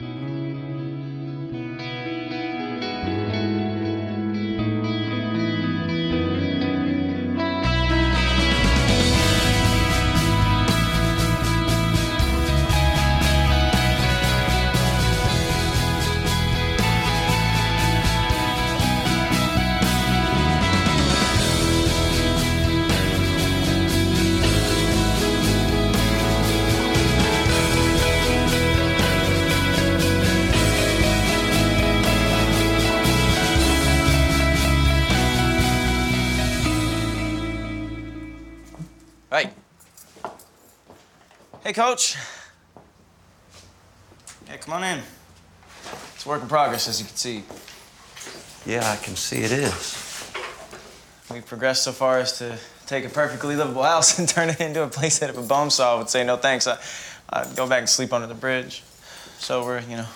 Hey. Coach. Yeah, come on in. It's a work in progress, as you can see. Yeah, I can see it is. We've progressed so far as to take a perfectly livable house and turn it into a place that if a bone saw would say no thanks, I, I'd go back and sleep under the bridge. So we're, you know,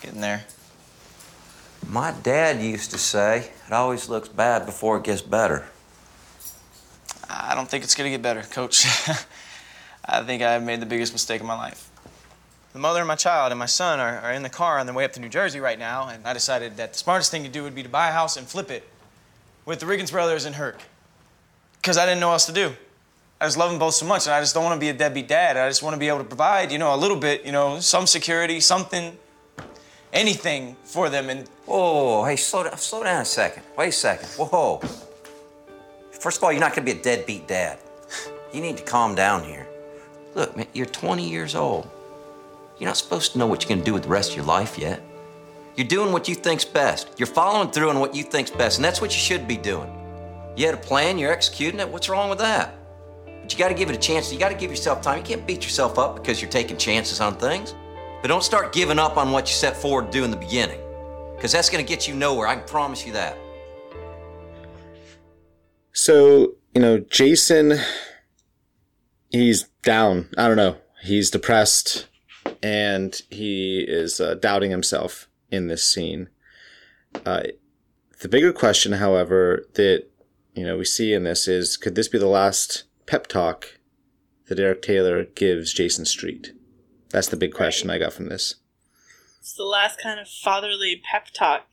getting there. My dad used to say it always looks bad before it gets better. I don't think it's gonna get better, coach. I think I've made the biggest mistake of my life. The mother and my child and my son are, are in the car on their way up to New Jersey right now, and I decided that the smartest thing to do would be to buy a house and flip it with the Riggins brothers and Herc. Because I didn't know what else to do. I just love them both so much, and I just don't want to be a deadbeat dad. I just want to be able to provide, you know, a little bit, you know, some security, something, anything for them. And Whoa, hey, slow down, slow down a second. Wait a second. Whoa. First of all, you're not gonna be a deadbeat dad. You need to calm down here. Look, man, you're 20 years old. You're not supposed to know what you're gonna do with the rest of your life yet. You're doing what you think's best. You're following through on what you think's best, and that's what you should be doing. You had a plan, you're executing it. What's wrong with that? But you gotta give it a chance. You gotta give yourself time. You can't beat yourself up because you're taking chances on things. But don't start giving up on what you set forward to do in the beginning. Because that's gonna get you nowhere. I can promise you that. So, you know, Jason, he's down. I don't know. He's depressed and he is uh, doubting himself in this scene. Uh, the bigger question, however, that, you know, we see in this is could this be the last pep talk that Eric Taylor gives Jason Street? That's the big question I got from this. It's the last kind of fatherly pep talk.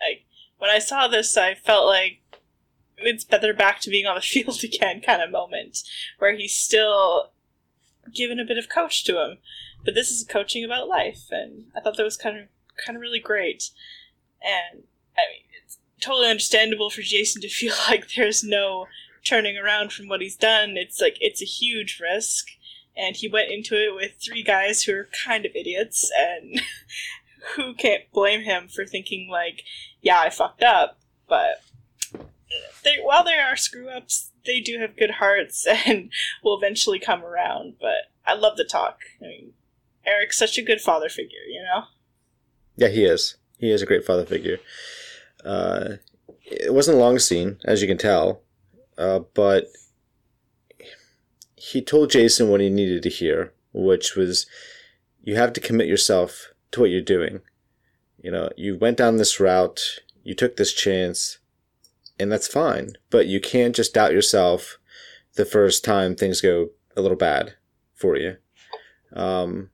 Like when I saw this, I felt like it's better back to being on the field again kind of moment where he's still giving a bit of coach to him. But this is coaching about life, and I thought that was kind of kind of really great. And I mean, it's totally understandable for Jason to feel like there's no turning around from what he's done. It's like it's a huge risk, and he went into it with three guys who are kind of idiots, and who can't blame him for thinking like, yeah, I fucked up, but they while they are screw ups, they do have good hearts and will eventually come around. But I love the talk. I mean, Eric's such a good father figure, you know. Yeah, he is. He is a great father figure. Uh, it wasn't a long scene, as you can tell, uh, but he told Jason what he needed to hear, which was you have to commit yourself to what you're doing. You know, you went down this route, you took this chance, and that's fine, but you can't just doubt yourself the first time things go a little bad for you. Um,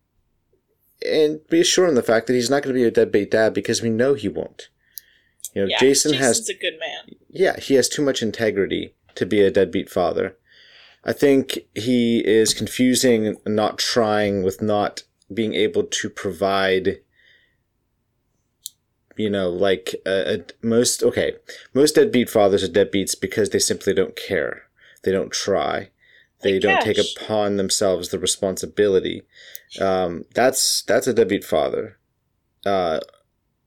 and be assured in the fact that he's not going to be a deadbeat dad because we know he won't. You know, Yeah, Jason Jason's has a good man. yeah, he has too much integrity to be a deadbeat father. I think he is confusing not trying with not being able to provide you know like a, a, most okay most deadbeat fathers are deadbeats because they simply don't care. They don't try. They Like don't take upon themselves the responsibility. Um, that's that's a deadbeat father. Uh,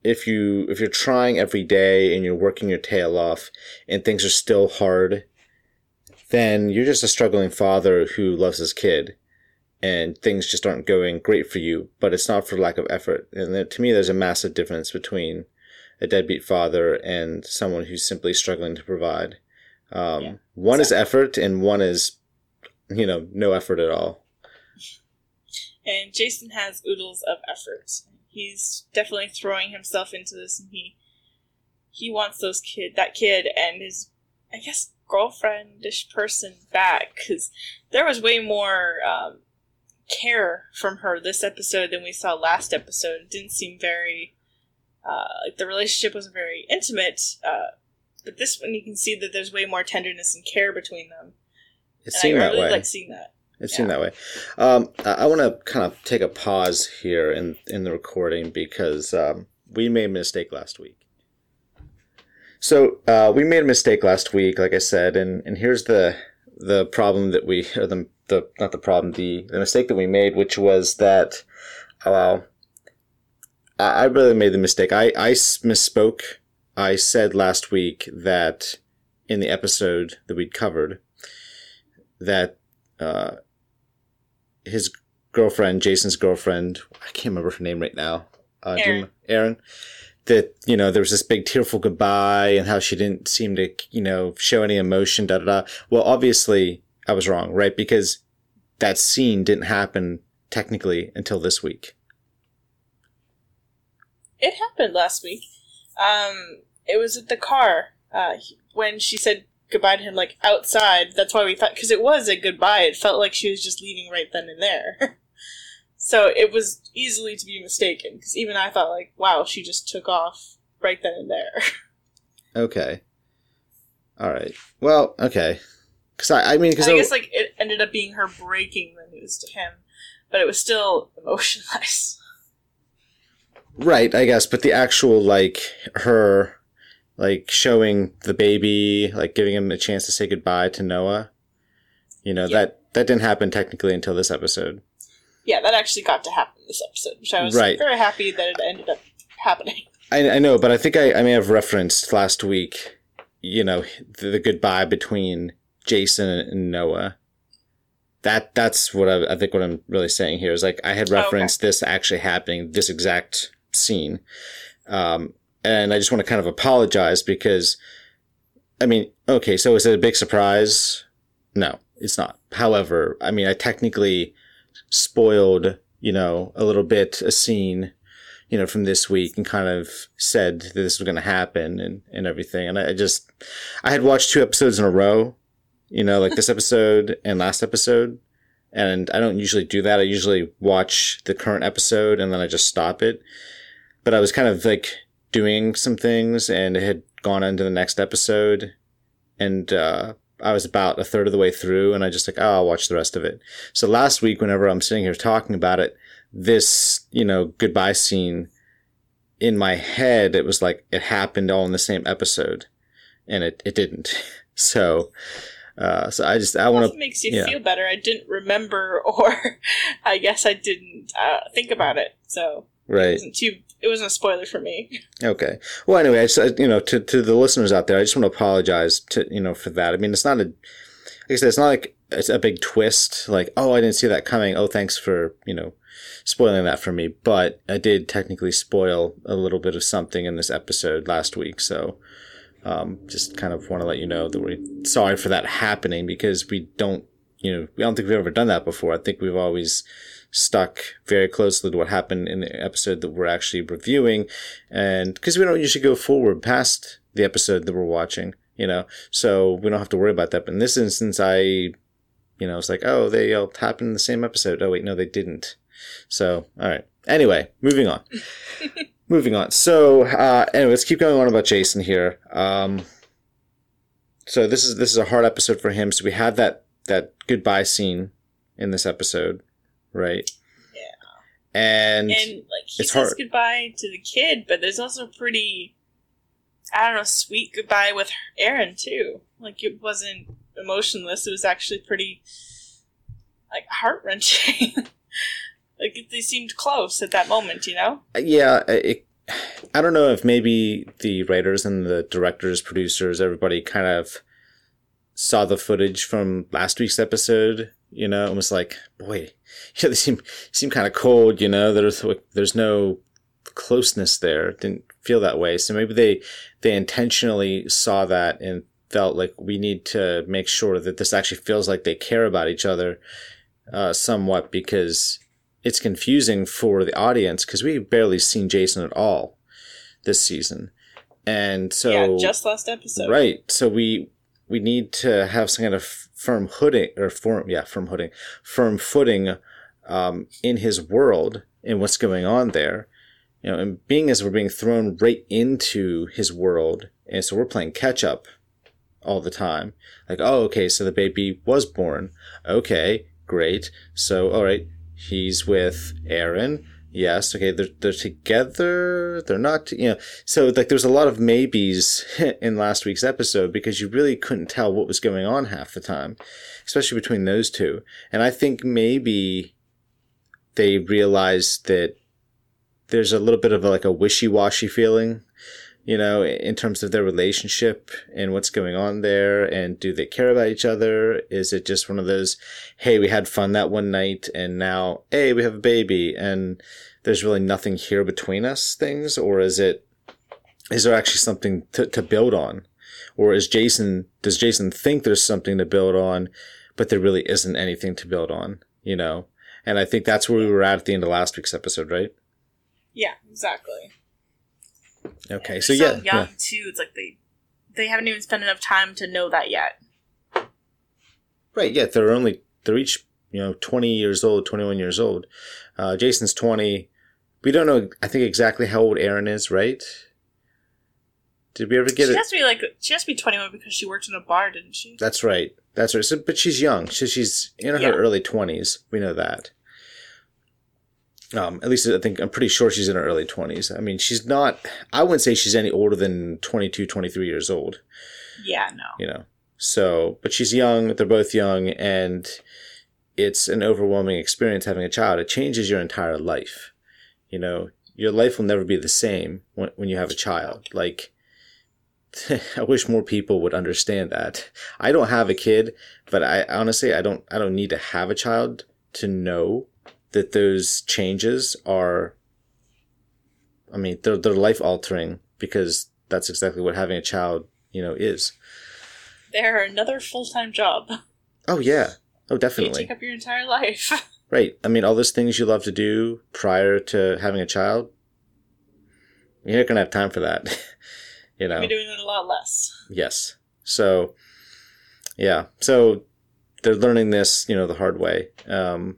if you if you're trying every day and you're working your tail off and things are still hard then you're just a struggling father who loves his kid and things just aren't going great for you but it's not for lack of effort. And there- to me there's a massive difference between a deadbeat father and someone who's simply struggling to provide. Um, Yeah, one is effort and one is you know no effort at all. And Jason has oodles of effort. He's definitely throwing himself into this, and he he wants those kid that kid and his I guess girlfriendish person back because there was way more um, care from her this episode than we saw last episode. It didn't seem very uh, like the relationship wasn't very intimate. Uh, but this one, you can see that there's way more tenderness and care between them. It And seemed I that way. like seeing that. It seemed that way. Um, I, I want to kind of take a pause here in in the recording because um, we made a mistake last week. So uh, we made a mistake last week, like I said, and, and here's the the problem that we or the the not the problem the the mistake that we made, which was that well, I, I really made the mistake. I I misspoke. I said last week that in the episode that we'd covered that uh, his girlfriend, Jason's girlfriend, I can't remember her name right now. Uh, you Erin. That you know there was this big tearful goodbye and how she didn't seem to you know show any emotion. Da da da. Well, obviously I was wrong, right? Because that scene didn't happen technically until this week. It happened last week. Um, it was at the car uh, when she said goodbye to him, like outside. That's why we thought because it was a goodbye. It felt like she was just leaving right then and there. so it was easily to be mistaken. Because even I thought, like, wow, she just took off right then and there. Okay. All right. Well, okay. Because I, I mean, because I guess like it ended up being her breaking the news to him, but it was still emotionless. Right, I guess, but the actual like her like showing the baby, like giving him a chance to say goodbye to Noah. You know, Yeah. that that didn't happen technically until this episode. Yeah, that actually got to happen this episode, which I was Right. very happy that it ended up happening. I, I know, but I think I, I may have referenced last week, you know, the, the goodbye between Jason and Noah. That that's what I, I think what I'm really saying here is like I had Oh, okay. referenced this actually happening, this exact scene, um, and I just want to kind of apologize because, I mean, okay, so is it a big surprise? No, it's not. However, I mean, I technically spoiled, you know, a little bit a scene you know, from this week and kind of said that this was going to happen and, and everything. And I just, I had watched two episodes in a row, you know, like this episode and last episode. And I don't usually do that. I usually watch the current episode and then I just stop it. But I was kind of like doing some things and it had gone into the next episode. And, uh, I was about a third of the way through and I just like, oh, I'll watch the rest of it. So last week, whenever I'm sitting here talking about it, this, you know, goodbye scene in my head, it was like it happened all in the same episode and it, it didn't. So, uh, so I just, I want to, it makes you yeah. feel better. I didn't remember, or I guess I didn't uh, think about it, so it right. wasn't too. It wasn't a spoiler for me. Okay. Well, anyway, I just, you know, to, to the listeners out there, I just want to apologize to, you know, for that. I mean, it's not a, like I said, it's not like it's a big twist, like, oh, I didn't see that coming. Oh, thanks for, you know, spoiling that for me. But I did technically spoil a little bit of something in this episode last week. So, um, just kind of want to let you know that we're sorry for that happening because we don't, you know, we don't think we've ever done that before. I think we've always stuck very closely to what happened in the episode that we're actually reviewing. And because we don't usually go forward past the episode that we're watching, you know, so we don't have to worry about that. But in this instance, I, you know, it's like, oh, they all happened in the same episode. Oh, wait, no, they didn't. So, all right. Anyway, moving on. moving on. So, uh, anyway, let's keep going on about Jason here. Um, so this is this is a hard episode for him. So we have that that goodbye scene in this episode, right? Yeah. And, And like he It's says hard. goodbye to the kid, but there's also a pretty, I don't know, sweet goodbye with Erin too. Like it wasn't emotionless. It was actually pretty, like heart wrenching. like they seemed close at that moment, you know. yeah, it, I don't know if maybe the writers and the directors, producers, everybody kind of saw the footage from last week's episode, you know, and was like, boy, yeah, they seem seem kind of cold, you know. There's there's no closeness there. Didn't feel that way. So maybe they they intentionally saw that and felt like we need to make sure that this actually feels like they care about each other uh, somewhat because it's confusing for the audience because we've barely seen Jason at all this season, and so yeah, just last episode. Right. So we we need to have some kind of firm hooding or form yeah firm hooding firm footing um, in his world and what's going on there. You know, and being as we're being thrown right into his world, and so we're playing catch up all the time. Like, oh, okay, so the baby was born. Okay, great. So, all right, he's with Erin. Yes, okay, they're, they're together. They're not, you know. So, like, there's a lot of maybes in last week's episode because you really couldn't tell what was going on half the time, especially between those two. And I think maybe they realized that there's a little bit of a, like a wishy-washy feeling you know in terms of their relationship and what's going on there and do they care about each other? Is it just one of those hey we had fun that one night and now hey we have a baby and there's really nothing here between us things or is it is there actually something to, to build on? Or is jason does jason think there's something to build on but there really isn't anything to build on you know? And i think that's where we were at at the end of last week's episode right? Yeah, exactly. Okay, so yeah, young yeah. too. It's like they they haven't even spent enough time to know that yet. right, yeah, they're only they're each you know twenty years old, twenty one years old. Uh, Jason's twenty. We don't know. I think exactly how old Erin is, right? Did we ever get she it? has to be like she has to be twenty one because she worked in a bar, didn't she? That's right. That's right. So, but she's young. So she's in her Yeah. early twenties. We know that. Um, at least I think I'm pretty sure she's in her early twenties. I mean, she's not. I wouldn't say she's any older than 22, 23 years old. Yeah, no. you know. So, but she's young, they're both young, and it's an overwhelming experience having a child. It changes your entire life. You know, your life will never be the same when, when you have a child. Like, I wish more people would understand that. I don't have a kid, but I honestly, I don't, I don't need to have a child to know that those changes are, I mean, they're, they're life altering because that's exactly what having a child, you know, is. They're another full time job. Oh yeah. Oh They definitely. take up your entire life. Right. I mean all those things you love to do prior to having a child. You're not gonna have time for that. you know. You're doing it a lot less. Yes. So yeah. So they're learning this, you know, the hard way. Um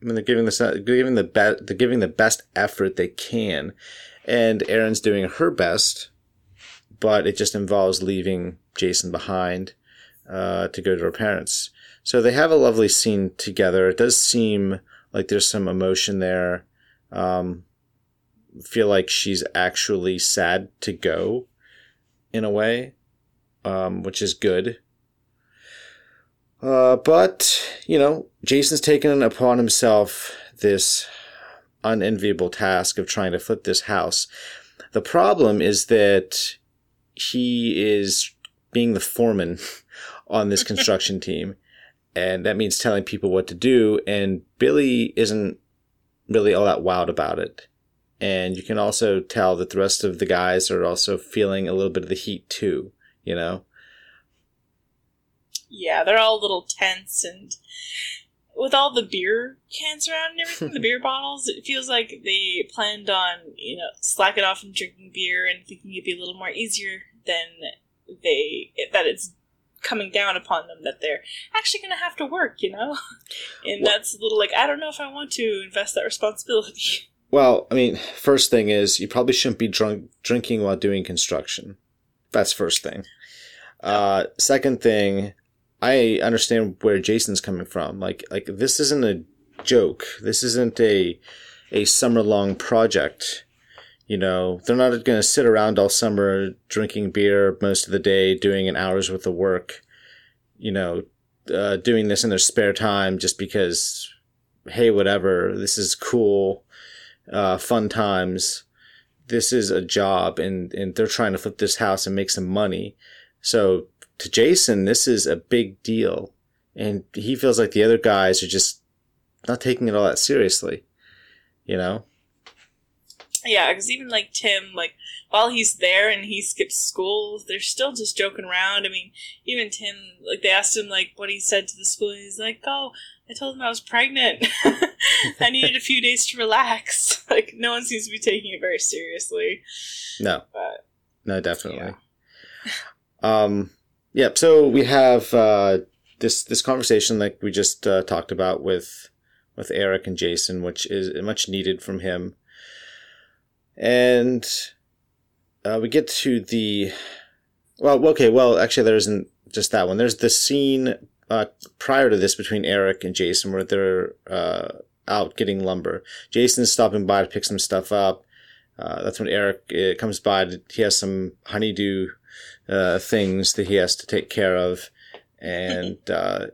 I mean, they're giving giving the best, they're giving the best effort they can, and Erin's doing her best, but it just involves leaving Jason behind uh, to go to her parents. So they have a lovely scene together. It does seem like there's some emotion there. Um, feel like she's actually sad to go, in a way, um, which is good. Uh, but, you know, Jason's taken upon himself this unenviable task of trying to flip this house. The problem is that he is being the foreman on this construction team, and that means telling people what to do, and Billy isn't really all that wild about it. And you can also tell that the rest of the guys are also feeling a little bit of the heat too, you know? Yeah, they're all a little tense and with all the beer cans around and everything, the beer bottles, it feels like they planned on, you know, slacking off and drinking beer and thinking it'd be a little more easier than they that it's coming down upon them that they're actually going to have to work, you know? And Well- that's a little like I don't know if I want to invest that responsibility. Well, I mean, first thing is you probably shouldn't be drunk drinking while doing construction. That's first thing. Uh, second thing, I understand where Jason's coming from. Like, like this isn't a joke. This isn't a a summer long project. You know, they're not going to sit around all summer drinking beer most of the day, doing an hour's worth of work. You know, uh, doing this in their spare time just because, hey, whatever, this is cool uh, fun times. This is a job, and and they're trying to flip this house and make some money. So to Jason, this is a big deal, and he feels like the other guys are just not taking it all that seriously. You know? Yeah, because even like Tim, like while he's there and he skips school, they're still just joking around. I mean, even Tim, like they asked him like what he said to the school, and he's like, "Oh, I told him I was pregnant. I needed a few days to relax." Like no one seems to be taking it very seriously. No, But no, definitely. Um, yep. So we have uh, this this conversation like we just uh, talked about with with Eric and Jason, which is much needed from him. And uh, we get to the well, okay, well, actually, there isn't just that one. There's the scene uh, prior to this between Eric and Jason where they're uh, out getting lumber. Jason's stopping by to pick some stuff up. Uh, that's when Eric uh, comes by. To, he has some honeydew uh, things that he has to take care of, and uh,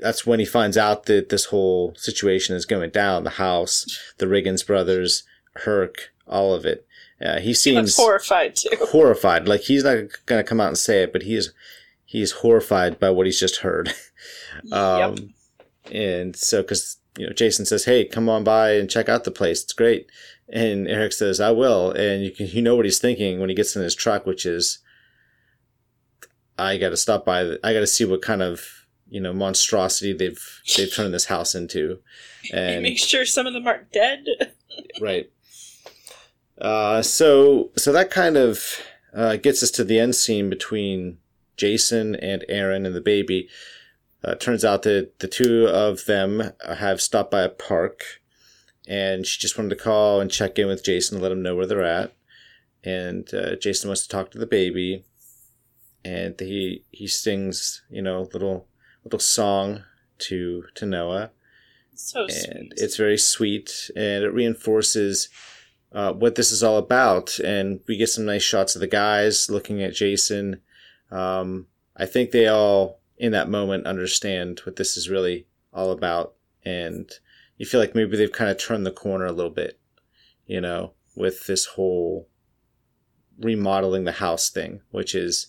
that's when he finds out that this whole situation is going down. The house, the Riggins brothers, Herc, all of it. Uh, he seems horrified too. horrified. Like he's not gonna come out and say it, but he is he is horrified by what he's just heard. um, yep. And so, because you know, Jason says, "Hey, come on by and check out the place. It's great." And Eric says, "I will." And you can you know what he's thinking when he gets in his truck, which is, "I got to stop by. I got to see what kind of you know monstrosity they've they've turned this house into." And make sure some of them aren't dead. right. Uh, so so that kind of uh, gets us to the end scene between Jason and Erin and the baby. Uh, turns out that the two of them have stopped by a park, and she just wanted to call and check in with Jason, let him know where they're at. And uh, Jason wants to talk to the baby, and he he sings you know little little song to to Noah. So and sweet. it's very sweet and it reinforces uh, what this is all about. And we get some nice shots of the guys looking at jason. Um, i think they all in that moment understand what this is really all about. And you feel like maybe they've kind of turned the corner a little bit you know with this whole remodeling the house thing which is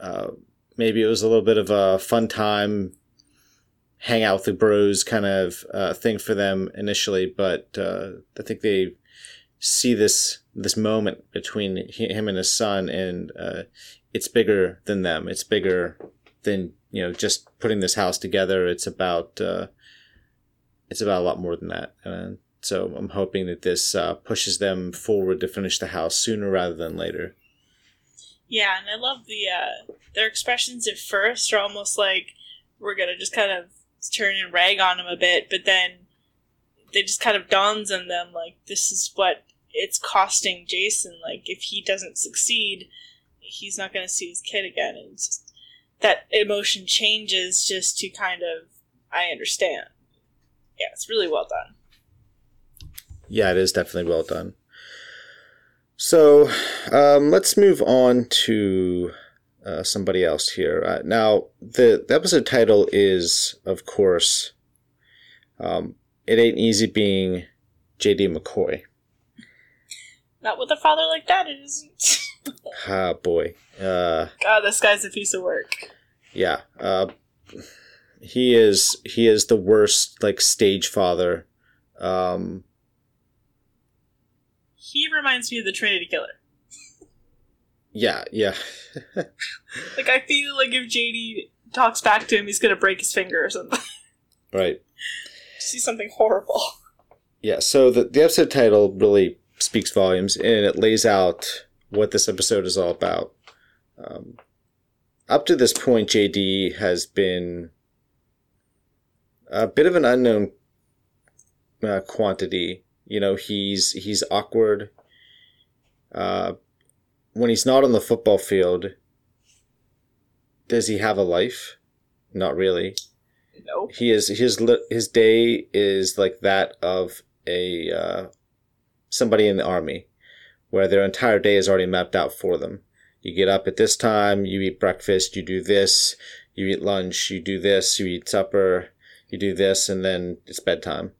uh, maybe it was a little bit of a fun time hang out with the bros kind of uh, thing for them initially, but uh, I think they see this this moment between him and his son, and uh, it's bigger than them. It's bigger than you know just putting this house together. It's about uh, it's about a lot more than that. And so I'm hoping that this uh, pushes them forward to finish the house sooner rather than later. Yeah, and I love the uh, their expressions at first are almost like we're gonna just kind of turn and rag on them a bit, but then they just kind of dawns on them like this is what it's costing Jason. Like if he doesn't succeed, he's not gonna see his kid again. And just, that emotion changes just to kind of I understand. Yeah, it's really well done. Yeah, it is definitely well done. So um, let's move on to uh, somebody else here. Uh, now, the, the episode title is, of course, um, It Ain't Easy Being J.D. McCoy. Not with a father like that, it isn't. Ah, boy. Uh, God, this guy's a piece of work. yeah. Uh, he is he is the worst like stage father. Um, He reminds me of the Trinity Killer. yeah, yeah. Like I feel like if JD talks back to him, he's gonna break his finger or something. right. See something horrible. Yeah, so the, the episode title really speaks volumes and it lays out what this episode is all about. Um, up to this point, JD has been a bit of an unknown uh, quantity. You know, he's he's awkward. Uh, when he's not on the football field, does he have a life? Not really Nope. he is his his day is like that of a uh, somebody in the army where their entire day is already mapped out for them you get up at this time you eat breakfast you do this you eat lunch you do this you eat supper you do this and then it's bedtime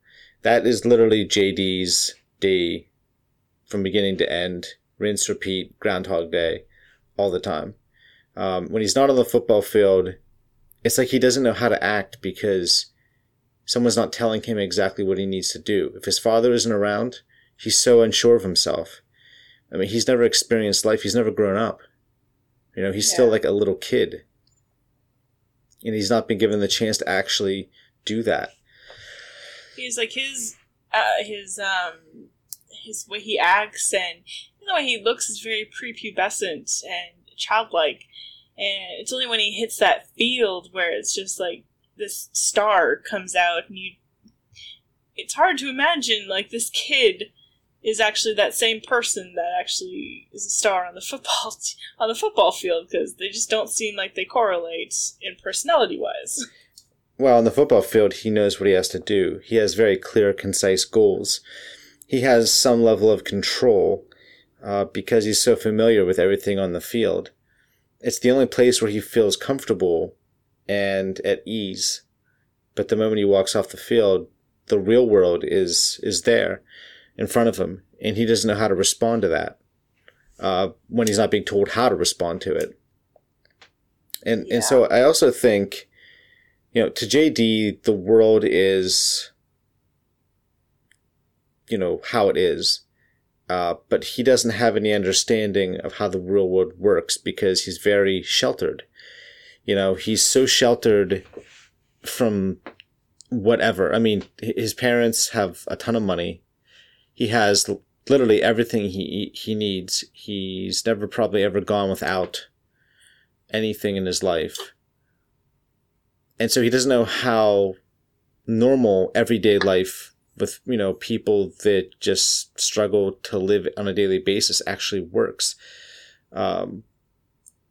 that is literally jd's day from beginning to end rinse repeat groundhog day all the time um, when he's not on the football field it's like he doesn't know how to act because someone's not telling him exactly what he needs to do. If his father isn't around, he's so unsure of himself. I mean, he's never experienced life. He's never grown up. You know, he's still like a little kid. And he's not been given the chance to actually do that. He's like his uh, his um his way he acts and the way he looks is very prepubescent and childlike. And it's only when he hits that field where it's just like this star comes out and you it's hard to imagine like this kid is actually that same person that actually is a star on the football t- on the football field because they just don't seem like they correlate in personality wise. Well, on the football field, he knows what he has to do. He has very clear, concise goals. He has some level of control uh, because he's so familiar with everything on the field. It's the only place where he feels comfortable and at ease. But the moment he walks off the field, the real world is is there in front of him, and he doesn't know how to respond to that uh, when he's not being told how to respond to it. And and so I also think you know, to JD, the world is, you know, how it is. Uh, but he doesn't have any understanding of how the real world works because he's very sheltered. You know, he's so sheltered from whatever. I mean, his parents have a ton of money. He has literally everything he he needs. He's never probably ever gone without anything in his life and so he doesn't know how normal everyday life with you know people that just struggle to live on a daily basis actually works. Um,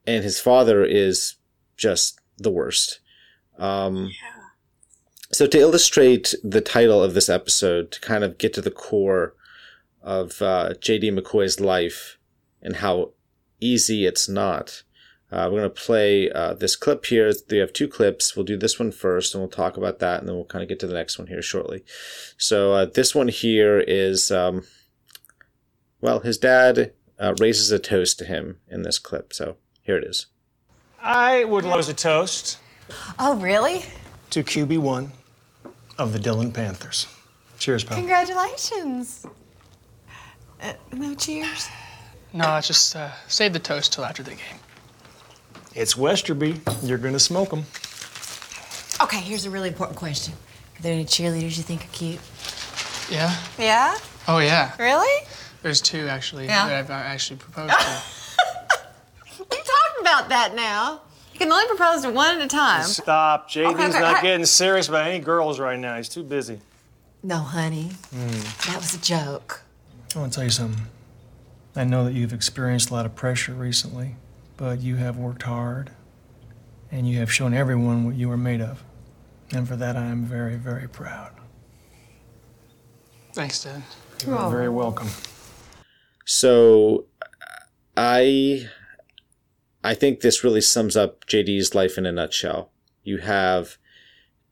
and his father is just the worst. Um, so to illustrate the title of this episode to kind of get to the core of uh, jd mccoy's life and how easy it's not uh, we're going to play uh, this clip here. We have two clips. We'll do this one first and we'll talk about that and then we'll kind of get to the next one here shortly. So, uh, this one here is, um, well, his dad uh, raises a toast to him in this clip. So, here it is. I would love a toast Oh, really? to QB1 of the Dillon Panthers. Cheers, pal. Congratulations. Uh, no cheers? No, I just uh, save the toast till after the game. It's Westerby. You're gonna smoke them. Okay, here's a really important question. Are there any cheerleaders you think are cute? Yeah? Yeah? Oh, yeah. Really? There's two actually Yeah. that I've uh, actually proposed to. We talked about that now. You can only propose to one at a time. Stop. JD's Okay, okay, not hey. getting serious about any girls right now. He's too busy. No, honey. That was a joke. I want to tell you something. I know that you've experienced a lot of pressure recently, but you have worked hard and you have shown everyone what you are made of. And for that, I am very, very proud. Thanks, Dad. You're very welcome. So, I, I think this really sums up JD's life in a nutshell. You have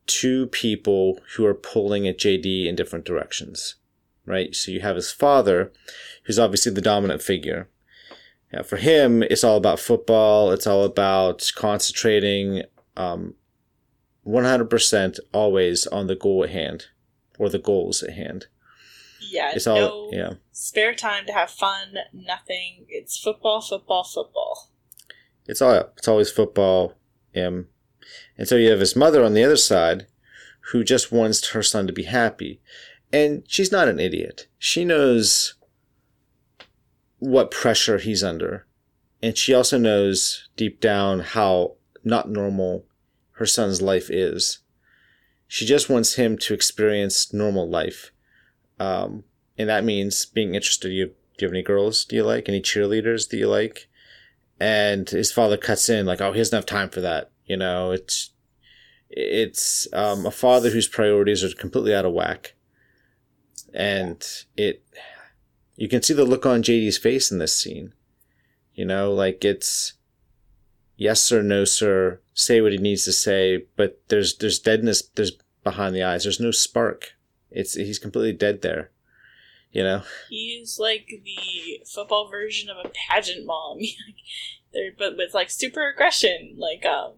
two people who are pulling at JD in different directions, right? So you have his father, who's obviously the dominant figure. Yeah, for him, it's all about football. It's all about concentrating um, 100% always on the goal at hand or the goals at hand. Yeah, It's all, no yeah. spare time to have fun, nothing. It's football, football, football. It's all it's always football. Um, and so you have his mother on the other side, who just wants her son to be happy, and she's not an idiot. She knows what pressure he's under, and she also knows deep down how not normal her son's life is. She just wants him to experience normal life, um, and that means being interested. You, do you have any girls? Do you like any cheerleaders? Do you like? and his father cuts in like oh he doesn't have time for that you know it's it's um, a father whose priorities are completely out of whack and it you can see the look on jd's face in this scene. You know like it's yes sir no sir say what he needs to say but there's there's deadness there's behind the eyes. There's no spark. It's he's completely dead there you know? He's like the football version of a pageant mom, but with like super aggression. Like, um,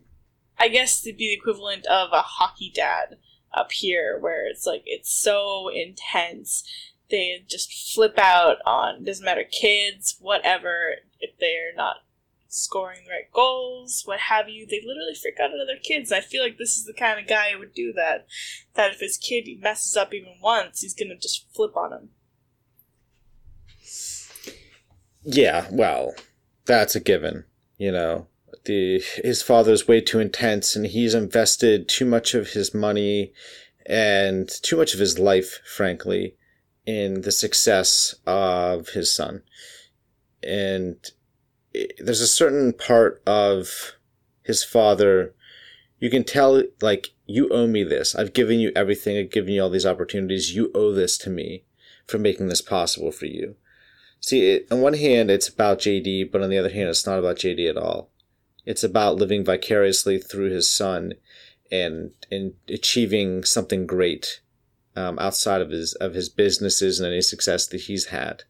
I guess to be the equivalent of a hockey dad up here, where it's like it's so intense. They just flip out on doesn't matter kids, whatever. If they're not scoring the right goals, what have you, they literally freak out at other kids. I feel like this is the kind of guy who would do that. That if his kid messes up even once, he's gonna just flip on him. Yeah, well, that's a given. You know, the his father's way too intense, and he's invested too much of his money and too much of his life, frankly, in the success of his son. And there's a certain part of his father you can tell like you owe me this. I've given you everything. I've given you all these opportunities. You owe this to me for making this possible for you. See it, on one hand it's about jd but on the other hand it's not about jd at all. It's about living vicariously through his son and and achieving something great um, outside of his of his businesses and any success that he's had.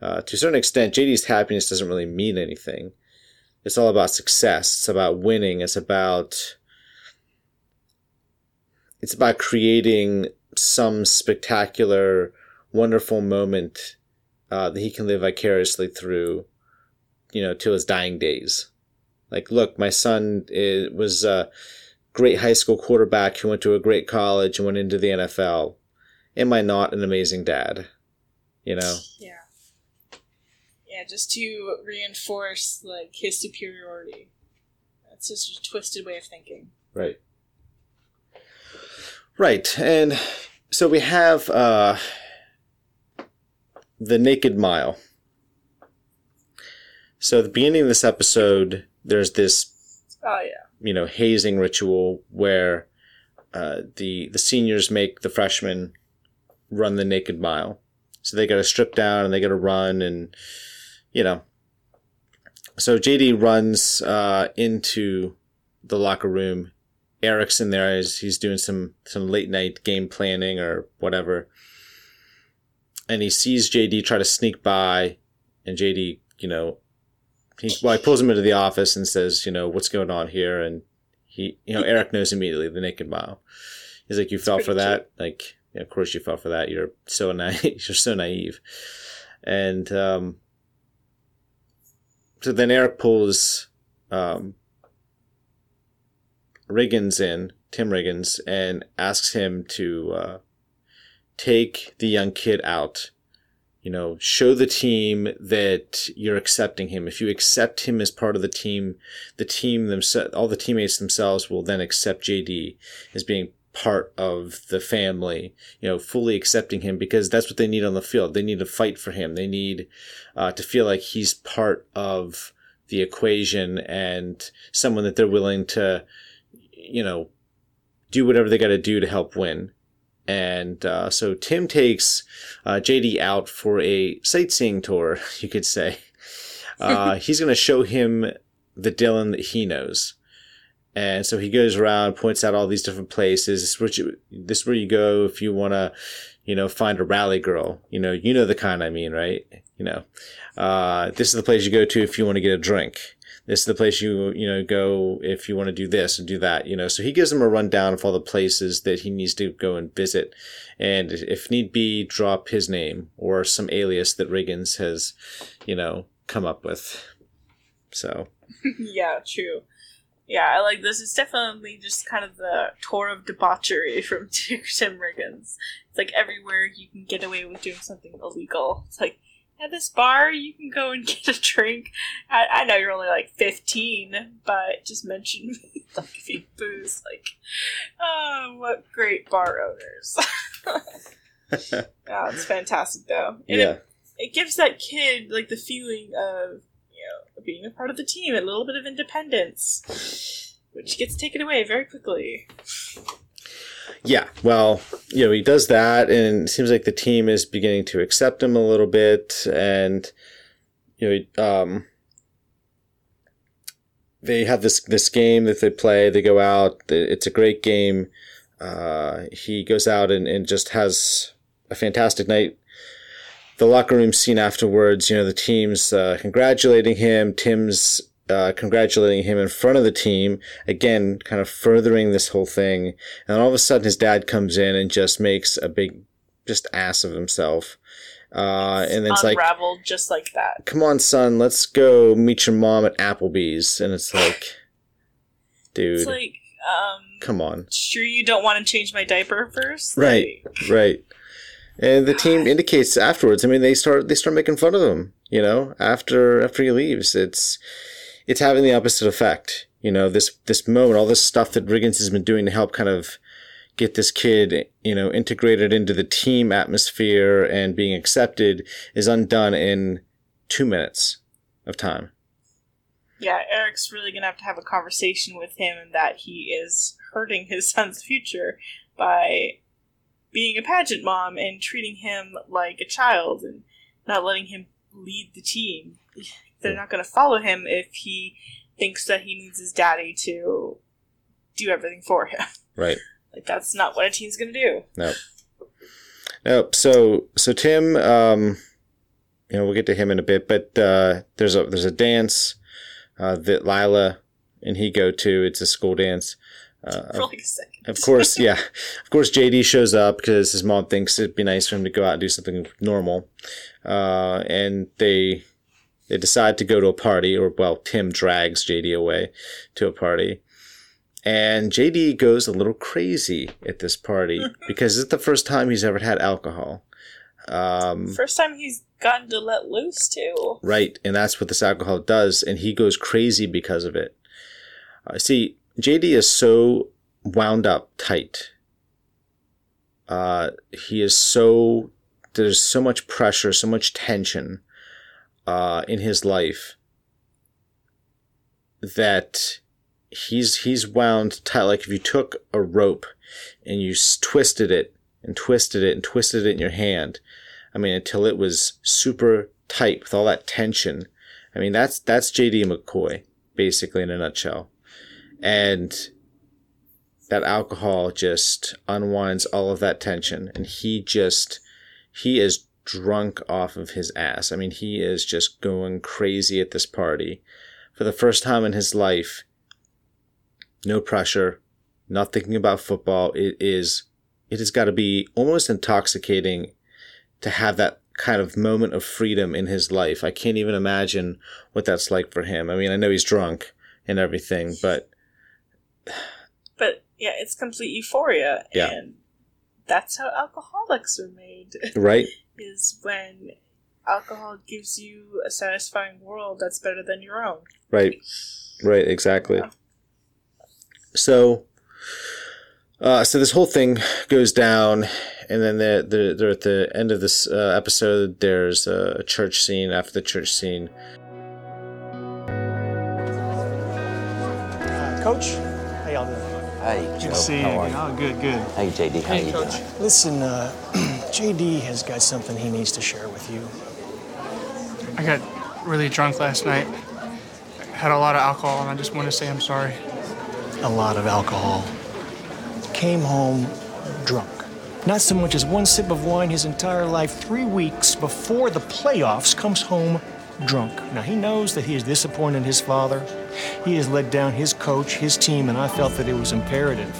Uh, to a certain extent jd's happiness doesn't really mean anything. It's all about success. It's about winning. It's about it's about creating some spectacular, wonderful moment uh, that he can live vicariously through, you know, till his dying days. Like, look, my son is, was a great high school quarterback who went to a great college and went into the NFL. Am I not an amazing dad? You know? Yeah. Yeah, just to reinforce like his superiority. That's just a twisted way of thinking. Right. Right. And so we have uh, the Naked Mile. So at the beginning of this episode, there's this, Oh yeah. You know, hazing ritual where uh, the the seniors make the freshmen run the Naked Mile. So they got to strip down and they got to run and, you know. So JD runs uh, into the locker room Eric's in there as he's doing some some late night game planning or whatever, and he sees JD try to sneak by, and JD, you know, he well, he pulls him into the office and says, you know, what's going on here, and he, you know, Eric knows immediately the naked mile. He's like, you fell for that, like, yeah, of course you fell for that. You're so naive. You're so naive, and um, so then Eric pulls um, Riggins in, Tim Riggins, and asks him to uh, take the young kid out. You know, show the team that you're accepting him. If you accept him as part of the team, the team themselves, all the teammates themselves will then accept JD as being part of the family, you know, fully accepting him because that's what they need on the field. They need to fight for him. They need uh, to feel like he's part of the equation and someone that they're willing to, you know, do whatever they got to do to help win. And uh, so Tim takes uh, JD out for a sightseeing tour, you could say. Uh, he's going to show him the Dillon that he knows. And so he goes around, points out all these different places. This is where you, this is where you go if you want to, you know, find a rally girl. You know, you know the kind I mean, right? You know, uh, this is the place you go to if you want to get a drink. This is the place you, you know, go if you want to do this and do that, you know. So he gives him a rundown of all the places that he needs to go and visit. And if need be, drop his name or some alias that Riggins has, you know, come up with. So, yeah, true. Yeah, I like this. It's definitely just kind of the tour of debauchery from Tim Riggins. It's like everywhere you can get away with doing something illegal. It's like at this bar you can go and get a drink. I, I know you're only like 15, but just mention me. They'll you booze. Like, oh, what great bar owners. yeah, it's fantastic though. And yeah. it, it gives that kid like the feeling of you know being a part of the team, a little bit of independence, which gets taken away very quickly. Yeah, well, you know, he does that, and it seems like the team is beginning to accept him a little bit, and you know, um, they have this this game that they play. They go out. It's a great game. Uh, he goes out and, and just has a fantastic night. The locker room scene afterwards, you know, the team's uh, congratulating him. Tim's uh, congratulating him in front of the team, again, kind of furthering this whole thing. And then all of a sudden, his dad comes in and just makes a big, just ass of himself. Uh, and then it's like, Unraveled just like that. come on, son, let's go meet your mom at Applebee's. And it's like, dude, It's like, um, come on. sure you don't want to change my diaper first, Right, Like, right. And the team indicates afterwards. I mean, they start they start making fun of him. You know, after after he leaves, it's it's having the opposite effect. You know, this this moment, all this stuff that Riggins has been doing to help kind of get this kid, you know, integrated into the team atmosphere and being accepted is undone in two minutes of time. Yeah, Eric's really gonna have to have a conversation with him and that he is hurting his son's future by being a pageant mom and treating him like a child and not letting him lead the team. They're not gonna follow him if he thinks that he needs his daddy to do everything for him. Right. Like that's not what a team's gonna do. Nope. Nope. So so Tim, um, you know, we'll get to him in a bit, but uh, there's a there's a dance uh, that Lyla and he go to. It's a school dance. Uh, For like a second. of course, yeah. Of course, JD shows up because his mom thinks it'd be nice for him to go out and do something normal, uh, and they they decide to go to a party, or well, Tim drags JD away to a party, and JD goes a little crazy at this party because it's the first time he's ever had alcohol. Um, First time he's gotten to let loose too. Right, and that's what this alcohol does, and he goes crazy because of it. Uh, see, JD is so wound up tight. Uh, he is so there's so much pressure, so much tension uh, in his life that he's he's wound tight. Like if you took a rope and you twisted it and twisted it and twisted it in your hand, I mean, until it was super tight with all that tension. I mean, that's that's JD McCoy basically in a nutshell, and that alcohol just unwinds all of that tension, and he just he is drunk off of his ass. I mean, he is just going crazy at this party for the first time in his life. No pressure, not thinking about football. It is it has got to be almost intoxicating to have that kind of moment of freedom in his life. I can't even imagine what that's like for him. I mean, I know he's drunk and everything, but But yeah, it's complete euphoria. Yeah. And that's how alcoholics are made. right? is when alcohol gives you a satisfying world that's better than your own. Right. Right, exactly. Yeah. So uh, so this whole thing goes down and then they're, they're, they're at the end of this uh, episode there's a church scene after the church scene Coach, how y'all doing? Hey, Good to see you. How are you? Oh, good, good. Hey, JD. How Hey, you Coach. doing? Listen, uh, JD has got something he needs to share with you. I got really drunk last night. Had a lot of alcohol, and I just want to say I'm sorry. A lot of alcohol. Came home drunk. Not so much as one sip of wine his entire life, three weeks before the playoffs, comes home drunk. Now, he knows that he has disappointed his father. He has let down his coach, his team, and I felt that it was imperative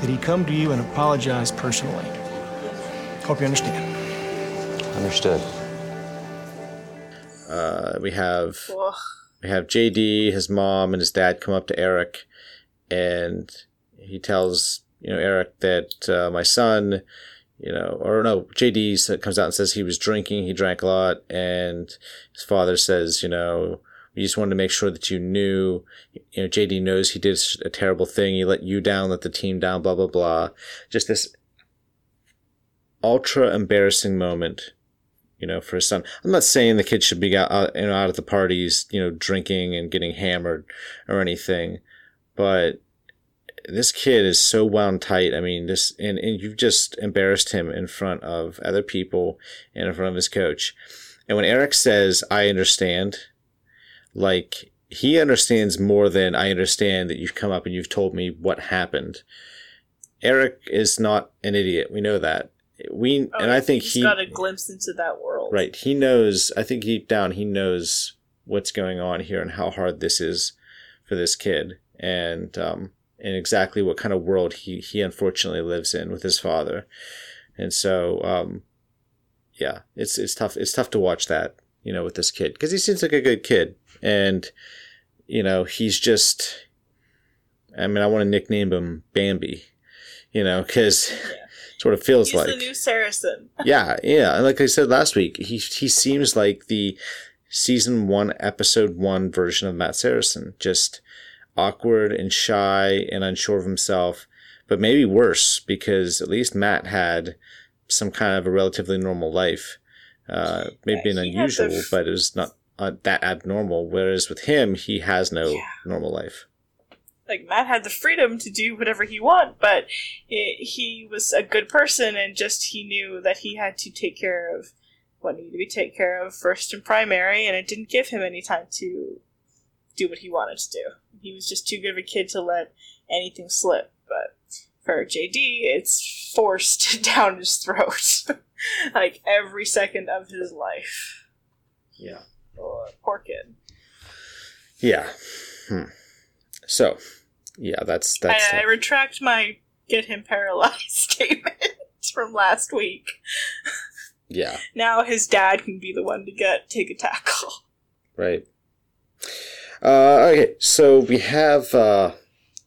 that he come to you and apologize personally. Hope you understand. Understood. uh, we have Ugh. we have JD, his mom, and his dad come up to Eric, and he tells you know Eric that uh, my son, you know, or no, JD comes out and says he was drinking, he drank a lot, and his father says, you know, we just wanted to make sure that you knew, you know, JD knows he did a terrible thing, he let you down, let the team down, blah blah blah, just this ultra embarrassing moment you know, for his son. I'm not saying the kid should be out, out, you know, out at the parties, you know, drinking and getting hammered or anything, but this kid is so wound tight. I mean, this, and, and you've just embarrassed him in front of other people and in front of his coach. And when Eric says, I understand, like, he understands more than I understand that you've come up and you've told me what happened. Eric is not an idiot. We know that. We, Oh, and I think he's he got a glimpse into that world. Right. He knows, I think deep down, he knows what's going on here and how hard this is for this kid and, um, and exactly what kind of world he, he unfortunately lives in with his father. And so, um, yeah, it's, it's tough. It's tough to watch that, you know, with this kid because he seems like a good kid and, you know, he's just, I mean, I want to nickname him Bambi, you know, because sort of feels He's like the new Saracen. yeah, yeah. Like I said last week, he he seems like the season one, episode one version of Matt Saracen. Just awkward and shy and unsure of himself. but maybe worse because at least Matt had some kind of a relatively normal life. Uh, maybe an he had the unusual, f- but it was not uh, that abnormal. Whereas with him, he has no Yeah. normal life. Like Matt had the freedom to do whatever he want, but he, he was a good person and just he knew that he had to take care of what needed to be taken care of first and primary, and it didn't give him any time to do what he wanted to do. He was just too good of a kid to let anything slip. But for JD, it's forced down his throat, like every second of his life. Yeah. Oh, poor kid. Yeah. Hmm. So, yeah, that's that's. I, I retract my get him paralyzed statement from last week. yeah. Now his dad can be the one to get take a tackle. Right. Uh, okay, so we have uh,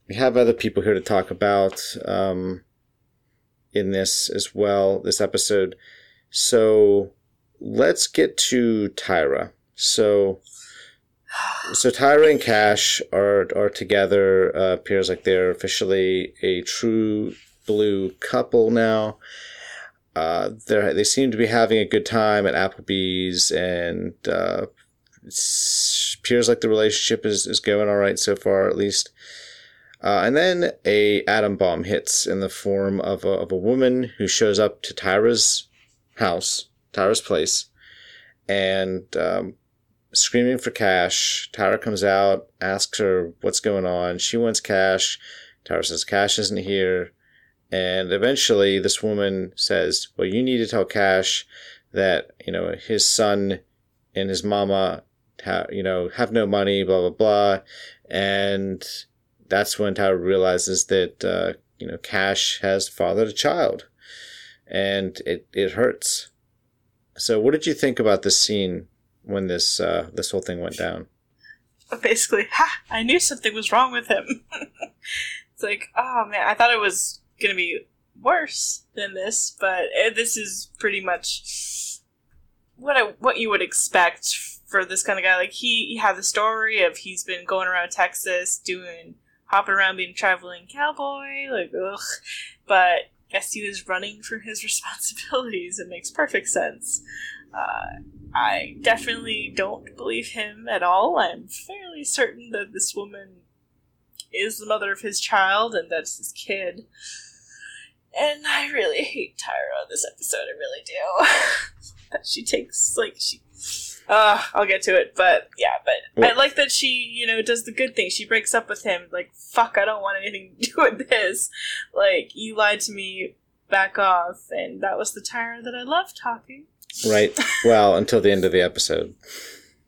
we have other people here to talk about um, in this as well. This episode. So let's get to Tyra. So so Tyra and Cash are are together. Uh, appears like they're officially a true blue couple now. Uh, they they seem to be having a good time at Applebee's, and uh, appears like the relationship is, is going all right so far, at least. Uh, and then a atom bomb hits in the form of a, of a woman who shows up to Tyra's house, Tyra's place, and um, screaming for cash. Tyra comes out, asks her what's going on. She wants cash. Tyra says cash isn't here. And eventually, this woman says, Well, you need to tell Cash that, you know, his son and his mama, you know, have no money, blah, blah, blah. And that's when Tyra realizes that, uh, you know, Cash has fathered a child. And it, it hurts. So, what did you think about this scene when this, uh, this whole thing went down? But basically, ha! I knew something was wrong with him. it's like, oh man, I thought it was gonna be worse than this, but eh, this is pretty much what I what you would expect for this kind of guy. Like he, he had the story of he's been going around Texas doing hopping around being a traveling cowboy, like ugh. But guess he was running from his responsibilities. It makes perfect sense. Uh, I definitely don't believe him at all. I'm fairly certain that this woman is the mother of his child and that's his kid. And I really hate Tyra on this episode. I really do. that she takes like she. Uh, I'll get to it, but yeah, but I like that she, you know, does the good thing. She breaks up with him. Like, fuck, I don't want anything to do with this. Like, you lied to me. Back off. And that was the Tyra that I love talking. Right? well, until the end of the episode.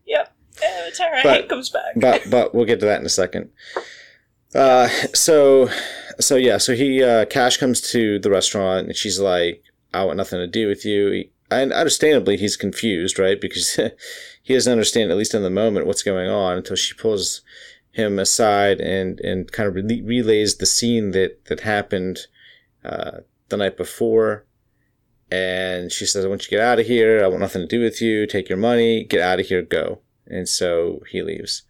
Yep. Uh, Tyra But- Hank comes back. but but we'll get to that in a second. Uh, so so yeah, so he uh, Cash comes to the restaurant and she's like, "I want nothing to do with you." He, and understandably, he's confused, right? Because he doesn't understand, at least in the moment, what's going on until she pulls him aside and and kind of re- relays the scene that that happened uh, the night before. And she says, "I want you to get out of here. I want nothing to do with you. Take your money. Get out of here. Go." And so he leaves.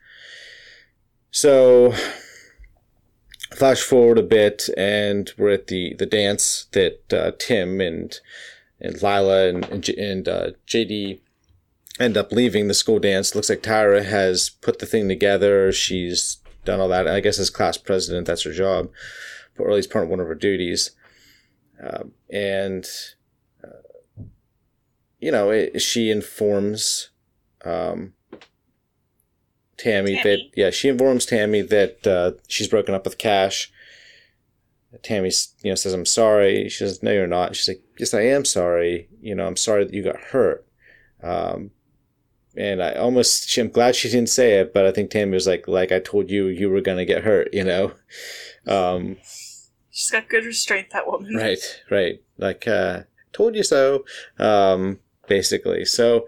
So, flash forward a bit, and we're at the, the dance that uh, Tim and and Lyla and and, and uh, JD end up leaving the school dance. Looks like Tyra has put the thing together. She's done all that. I guess as class president, that's her job, or at least part of one of her duties. Um, and you know, it, she informs. Um, Tammy, that yeah, she informs Tammy that uh, she's broken up with Cash. Tammy, you know, says, "I'm sorry." She says, "No, you're not." She's like, "Yes, I am sorry. You know, I'm sorry that you got hurt." Um, and I almost, she, I'm glad she didn't say it, but I think Tammy was like, "Like I told you, you were gonna get hurt." You know, um, She's got good restraint, that woman. right, right. Like, uh, told you so. Um, basically, so.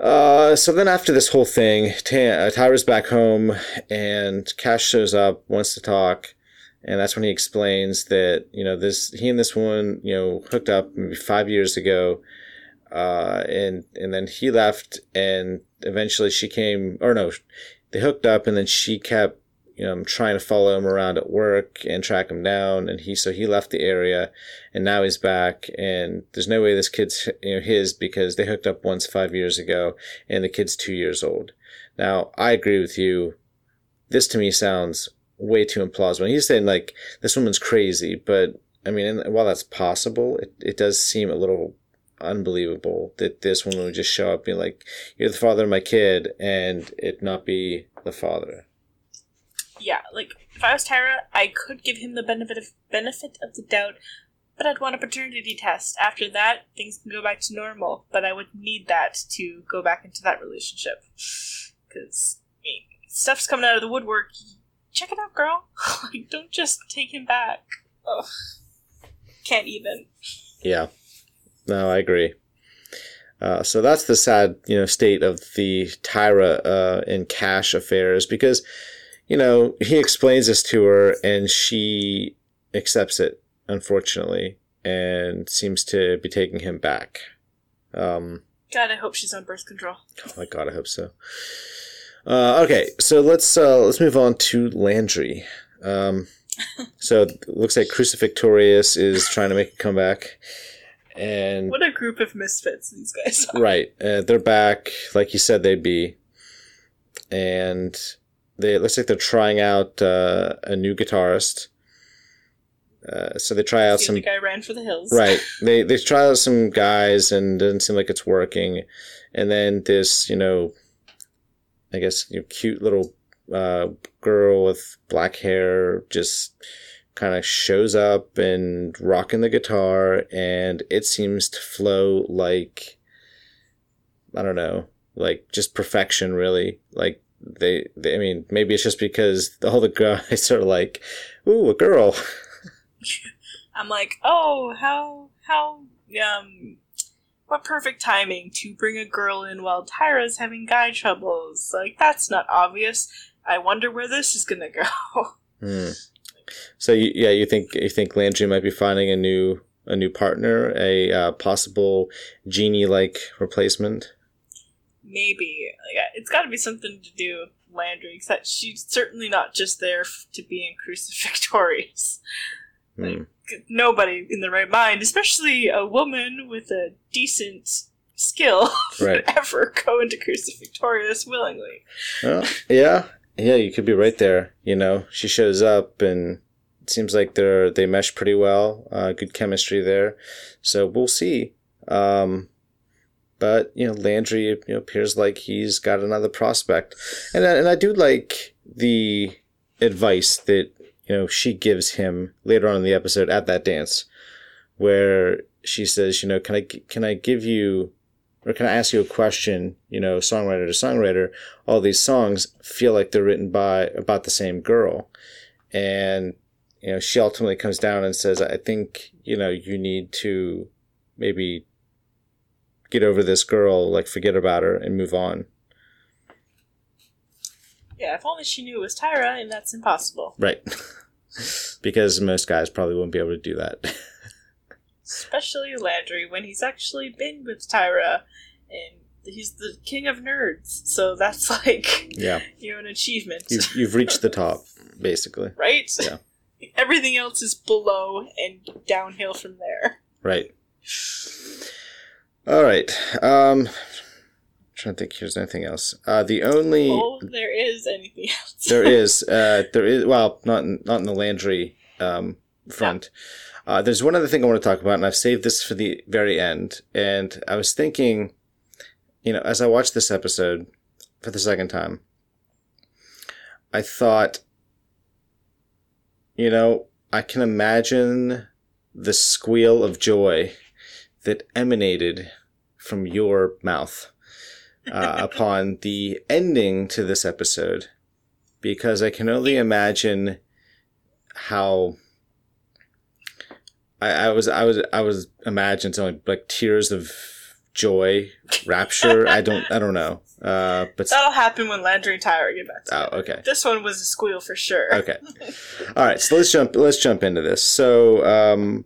Uh, so then after this whole thing, Ta- uh, Tyra's back home and Cash shows up, wants to talk, and that's when he explains that, you know, this, he and this woman, you know, hooked up maybe five years ago, uh, and, and then he left and eventually she came, or no, they hooked up and then she kept you know, I'm trying to follow him around at work and track him down. And he, so he left the area and now he's back. And there's no way this kid's, you know, his because they hooked up once five years ago and the kid's two years old. Now, I agree with you. This to me sounds way too implausible. He's saying like this woman's crazy, but I mean, while that's possible, it, it does seem a little unbelievable that this woman would just show up and be like, "You're the father of my kid," and it not be the father. Yeah, like if I was Tyra, I could give him the benefit of benefit of the doubt, but I'd want a paternity test. After that, things can go back to normal, but I would need that to go back into that relationship. Because I mean, stuff's coming out of the woodwork. Check it out, girl. like, don't just take him back. Ugh. Can't even. Yeah, no, I agree. Uh, so that's the sad, you know, state of the Tyra uh, and Cash affairs because, you know, he explains this to her and she accepts it, unfortunately, and seems to be taking him back. Um, God, I hope she's on birth control. oh my god, I hope so. Uh, okay, so let's uh, let's move on to Landry. Um, so it looks like Crucifictorious is trying to make a comeback, and What a group of misfits these guys are. Right. Uh, they're back, like you said they'd be. And they it looks like they're trying out uh, a new guitarist. Uh, so they try out some other guy ran for the hills. right. They they try out some guys and doesn't seem like it's working. And then this, you know, I guess you know, cute little uh, girl with black hair just kind of shows up and rocking the guitar, and it seems to flow like I don't know, like just perfection, really. Like they, they I mean, maybe it's just because all the guys are like, "Ooh, a girl." I'm like, oh, how how um, what perfect timing to bring a girl in while Tyra's having guy troubles. Like that's not obvious. I wonder where this is gonna go. Hmm. So you, yeah, you think you think Landry might be finding a new a new partner, a uh, possible genie like replacement. Maybe yeah, it's got to be something to do with Landry. Except she's certainly not just there f- to be in Crucifictorious. Hmm. Nobody in the right mind, especially a woman with a decent skill, Right. would ever go into Crucifictorious willingly. Well, yeah, yeah, you could be right there. You know, she shows up and it seems like they're they mesh pretty well. Uh, good chemistry there. So we'll see. Um, but you know, Landry you know, appears like he's got another prospect, and and I do like the advice that you know she gives him later on in the episode at that dance, where she says, you know, can I can I give you or can I ask you a question? You know, songwriter to songwriter, all these songs feel like they're written by about the same girl, and you know, she ultimately comes down and says, I think you know you need to maybe get over this girl, like forget about her and move on. Yeah, if only she knew it was Tyra, and that's impossible. Right. because most guys probably wouldn't be able to do that. Especially Landry, when he's actually been with Tyra, and he's the king of nerds. So that's like, yeah. you know, an achievement, You've, you've reached the top, basically. right? Yeah. Everything else is below and downhill from there. Right. All right. Um, i trying to think. Here's anything else. Uh, the only Oh, there is anything else. there is uh, there is well not in, not in the Landry um, front. Uh, there's one other thing I want to talk about, and I've saved this for the very end. And I was thinking, you know, as I watched this episode for the second time, I thought, you know, I can imagine the squeal of joy that emanated from your mouth uh, upon the ending to this episode because I can only imagine how I, I was I was I was imagining something like tears of joy, rapture. I don't I don't know. Uh, but That'll happen when Landry and Tyra get back oh, okay. This one was a squeal for sure. Okay. All right. So let's jump. Let's jump into this. So um,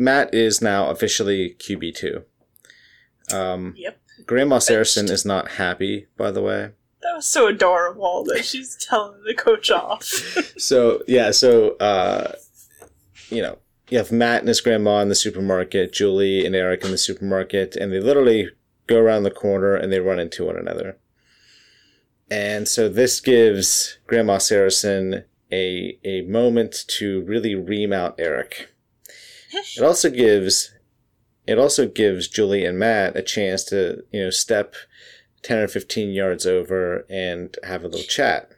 Matt is now officially QB two. Um, Yep. Grandma Saracen is not happy, by the way. That was so adorable that she's telling the coach off. So yeah, so uh, you know, you have Matt and his grandma in the supermarket, Julie and Eric in the supermarket, and they literally go around the corner and they run into one another. And so this gives Grandma Saracen a a moment to really ream out Eric. It also gives it also gives Julie and Matt a chance to, you know, step 10 or 15 yards over and have a little chat.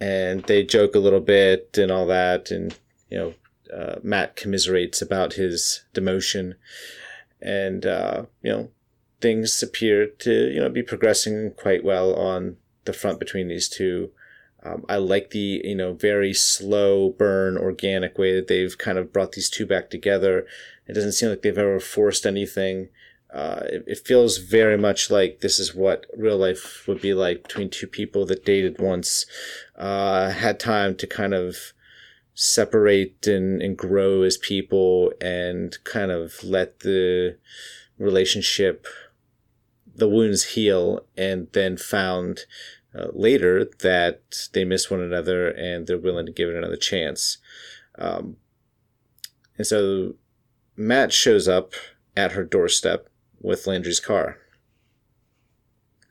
And they joke a little bit and all that. And, you know, uh, Matt commiserates about his demotion. And, uh, you know, things appear to, you know, be progressing quite well on the front between these two. Um, I like the, you know, very slow burn, organic way that they've kind of brought these two back together. It doesn't seem like they've ever forced anything. Uh, it, it feels very much like this is what real life would be like between two people that dated once, uh, had time to kind of separate and, and grow as people and kind of let the relationship, the wounds heal, and then found uh, later that they miss one another and they're willing to give it another chance. Um, and so Matt shows up at her doorstep with Landry's car.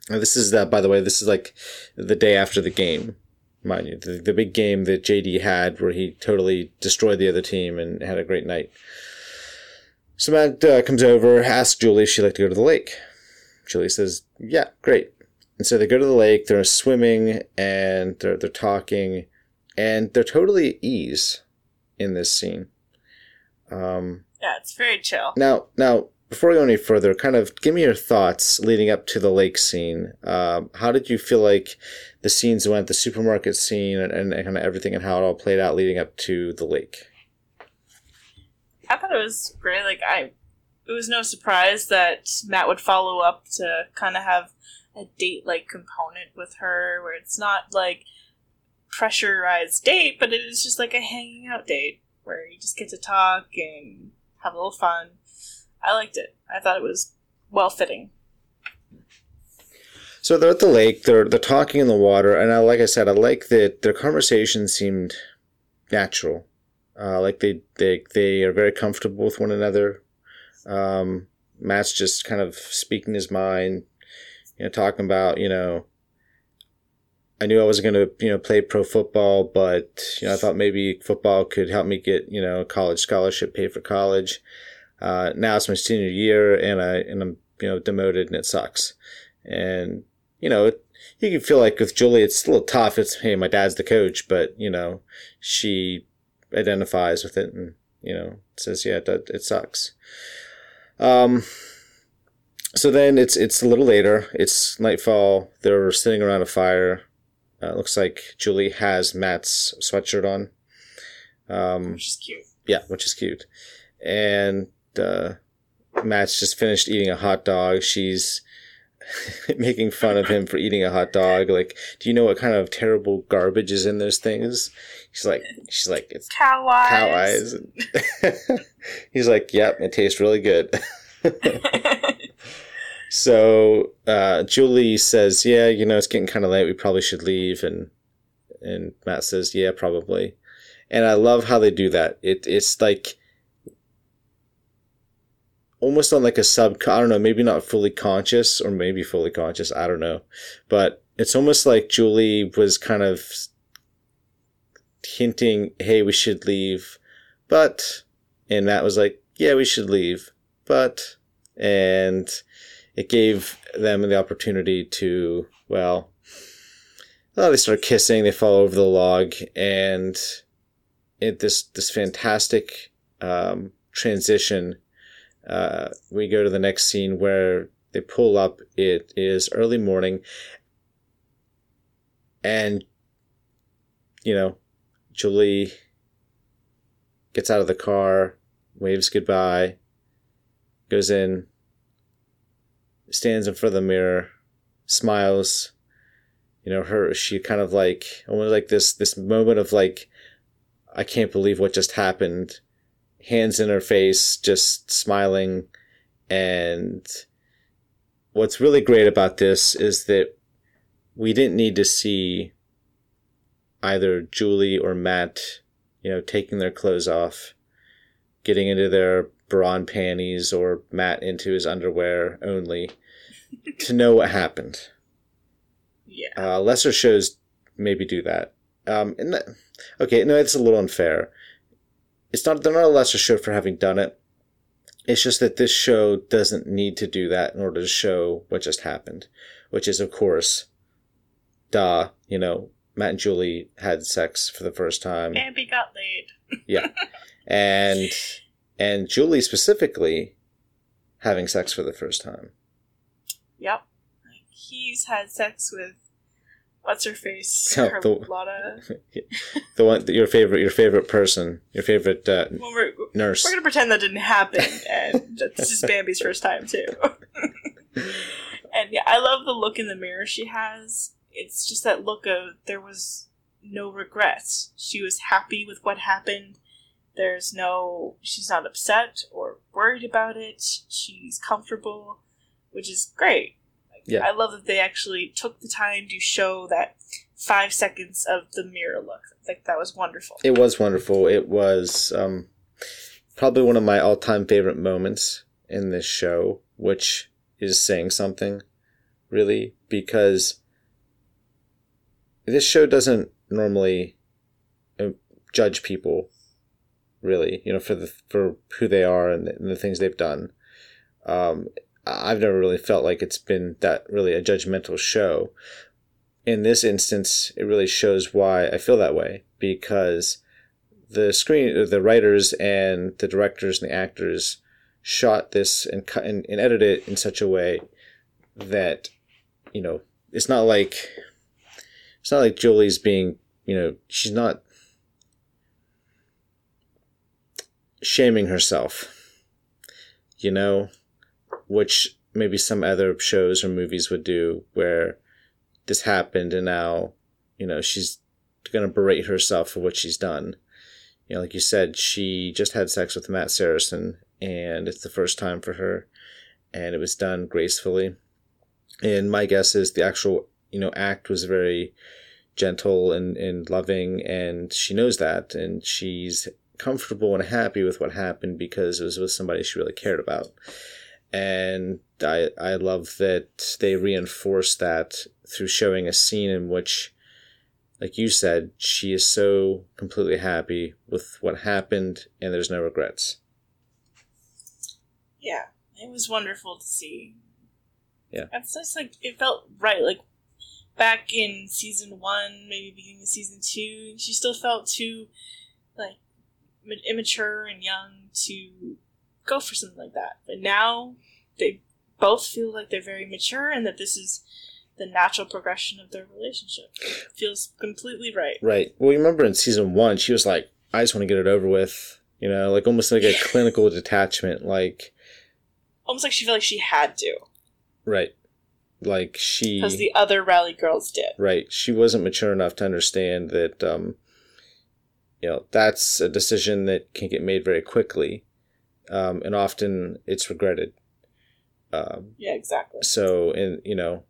Now, this is that, by the way, this is like the day after the game, mind you, the, the big game that JD had where he totally destroyed the other team and had a great night. So Matt uh, comes over, asks Julie if she'd like to go to the lake. Julie says, "Yeah, great." And so they go to the lake. They're swimming and they're they're talking, and they're totally at ease in this scene. Um, yeah, it's very chill. now, now before we go any further, kind of give me your thoughts leading up to the lake scene. Um, how did you feel like the scenes went, the supermarket scene, and, and kind of everything, and how it all played out leading up to the lake? I thought it was great. Like I, it was no surprise that Matt would follow up to kind of have a date like component with her, where it's not like pressurized date, but it is just like a hanging out date where you just get to talk and have a little fun. I liked it. I thought it was well fitting. So they're at the lake. They're they're talking in the water, and I like I said, I like that their conversation seemed natural. Uh, like they they they are very comfortable with one another. Um, Matt's just kind of speaking his mind, you know, talking about you know. I knew I was going to you know play pro football, but you know I thought maybe football could help me get you know a college scholarship, pay for college. Uh, now it's my senior year, and I and I'm you know demoted, and it sucks. And you know, it, you can feel like with Julie, it's a little tough. It's hey, my dad's the coach, but you know, she identifies with it and you know says, yeah, it, it sucks. Um. So then it's it's a little later. It's nightfall. They're sitting around a fire. Uh, looks like Julie has Matt's sweatshirt on. Um, Which is cute. yeah, which is cute. And uh, Matt's just finished eating a hot dog. She's making fun of him for eating a hot dog. Like, do you know what kind of terrible garbage is in those things? She's like, she's like, it's Cow eyes. cow eyes. He's like, yep, it tastes really good. so uh, Julie says, yeah, you know, it's getting kind of late. We probably should leave. And and Matt says, yeah, probably. And I love how they do that. It it's like almost on like a sub I don't know, maybe not fully conscious or maybe fully conscious, I don't know. But it's almost like Julie was kind of hinting, "Hey, we should leave." But and Matt was like, "Yeah, we should leave." But and it gave them the opportunity to well, well, they start kissing. They fall over the log, and it this this fantastic um, transition. Uh, we go to the next scene where they pull up. It is early morning, and you know, Julie gets out of the car, waves goodbye, goes in, stands in front of the mirror, smiles you know her she kind of like almost like this this moment of like i can't believe what just happened. Hands in her face just smiling. And what's really great about this is that we didn't need to see either Julie or Matt, you know, taking their clothes off, getting into their bra and panties, or Matt into his underwear only to know what happened. Yeah. Uh, lesser shows maybe do that. Um, and that, okay, no, it's a little unfair. It's not they're not a lesser show for having done it. It's just that this show doesn't need to do that in order to show what just happened, which is of course, duh, you know, Matt and Julie had sex for the first time. Bambi got laid. Yeah, and and Julie specifically having sex for the first time. Yep. He's had sex with what's her face? Oh, the- Carlotta. The one your favorite your favorite person your favorite uh, Well, we're, nurse. we're gonna pretend that didn't happen, and this is Bambi's first time too. and yeah, I love the look in the mirror she has. It's just that look of there was no regrets. She was happy with what happened. There's no, she's not upset or worried about it. She's comfortable, which is great. Like, Yeah. I love that they actually took the time to show that five seconds of the mirror look. Like that was wonderful. It was wonderful. It was um, probably one of my all time favorite moments in this show, which is saying something, really, because this show doesn't normally uh, judge people, really, you know, for the for who they are and the, and the things they've done. Um, I've never really felt like it's been that really a judgmental show. In this instance, it really shows why I feel that way because the screen, the writers and the directors and the actors shot this and cut and, and edited it in such a way that you know it's not like it's not like Julie's being you know she's not shaming herself you know which maybe some other shows or movies would do where this happened and now you know she's gonna berate herself for what she's done. You know like you said she just had sex with matt saracen and it's the first time for her and it was done gracefully. And my guess is the actual you know act was very gentle and, and loving and she knows that and she's comfortable and happy with what happened because it was with somebody she really cared about and I I love that they reinforce that through showing a scene in which, like you said, she is so completely happy with what happened and there's no regrets. Yeah, it was wonderful to see. Yeah. It's just like it felt right. Like back in season one, maybe beginning of season two, she still felt too like immature and young to go for something like that. But now they both feel like they're very mature and that this is the natural progression of their relationship. It feels completely right. Right. Well, you remember in season one, she was like, "I just want to get it over with," you know, like almost like a clinical detachment, like Almost like she felt like she had to, right, like she because the other rally girls did. right she wasn't mature enough to understand that um you know that's a decision that can get made very quickly um and often it's regretted um Yeah, exactly. so and you know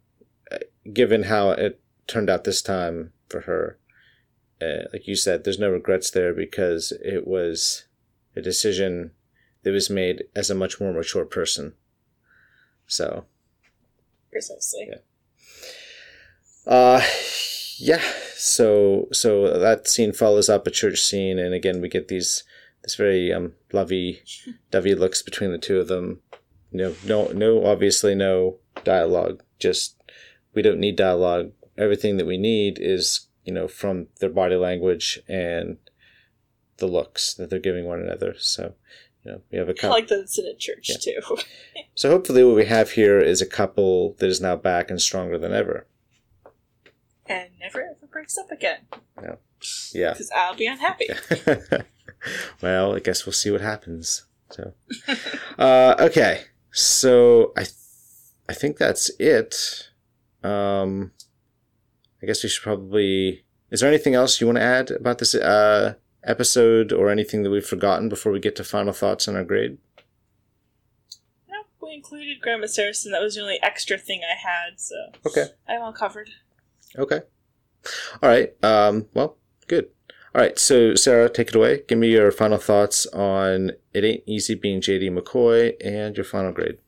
uh, given how it turned out this time for her uh, like you said there's no regrets there because it was a decision that was made as a much more mature person so Precisely. Yeah. Uh, yeah. So so that scene follows up a church scene, and again we get these this very um lovey dovey looks between the two of them. No, no, no. Obviously, no dialogue. Just we don't need dialogue. Everything that we need is you know from their body language and the looks that they're giving one another. So you know we have a couple. I like that it's in a church Yeah. too. So hopefully, what we have here is a couple that is now back and stronger than ever. and never ever breaks up again. Yeah. Because I'll be unhappy. well, I guess we'll see what happens. So, uh, okay. So I, th- I think that's it. Um, I guess we should probably. Is there anything else you want to add about this uh, episode, or anything that we've forgotten before we get to final thoughts on our grade? no, we included Grandma Saracen. That was the only extra thing I had, so Okay. I'm all covered. Okay. All right. Um, well, good. All right. So, Sarah, take it away. Give me your final thoughts on It Ain't Easy Being JD McCoy and your final grade.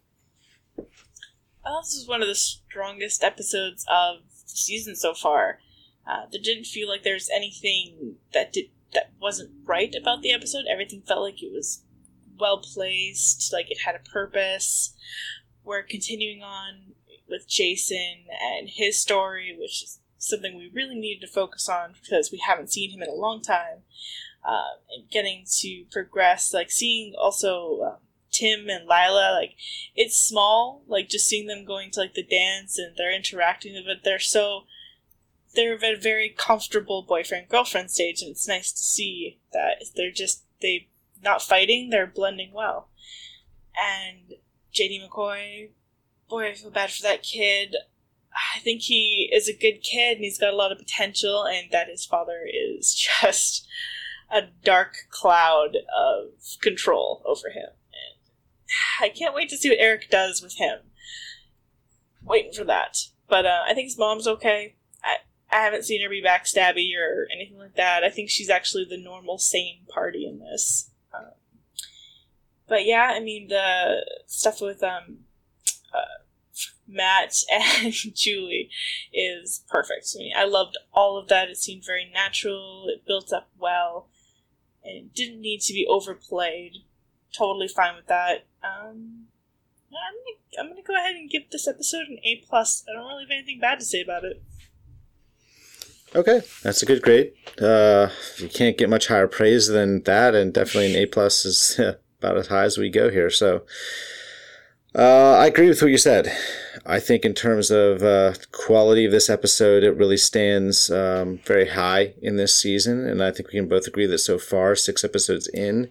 Well, this is one of the strongest episodes of the season so far. Uh, there didn't feel like there's anything that did that wasn't right about the episode. Everything felt like it was well placed, like it had a purpose. We're continuing on with Jason and his story, which is something we really needed to focus on because we haven't seen him in a long time. Uh, and getting to progress, like seeing also um, Tim and Lyla, like it's small, like just seeing them going to like the dance and they're interacting, but they're so they're at a very comfortable boyfriend girlfriend stage, and it's nice to see that they're just they not fighting, they're blending well. And JD McCoy, boy, I feel bad for that kid. I think he is a good kid and he's got a lot of potential, and that his father is just a dark cloud of control over him. And I can't wait to see what Eric does with him. Waiting for that. But uh, I think his mom's okay. I, I haven't seen her be backstabby or anything like that. I think she's actually the normal, sane party in this. Um, but yeah, I mean, the stuff with um, uh, Matt and Julie is perfect. I mean, I loved all of that. It seemed very natural. It built up well, and it didn't need to be overplayed. Totally fine with that. Um, I'm gonna, I'm gonna go ahead and give this episode an A plus. I don't really have anything bad to say about it. Okay, that's a good grade. Uh, you can't get much higher praise than that, and definitely an A plus is about as high as we go here. So, uh, I agree with what you said. I think in terms of uh, quality of this episode, it really stands um, very high in this season, and I think we can both agree that so far, six episodes in,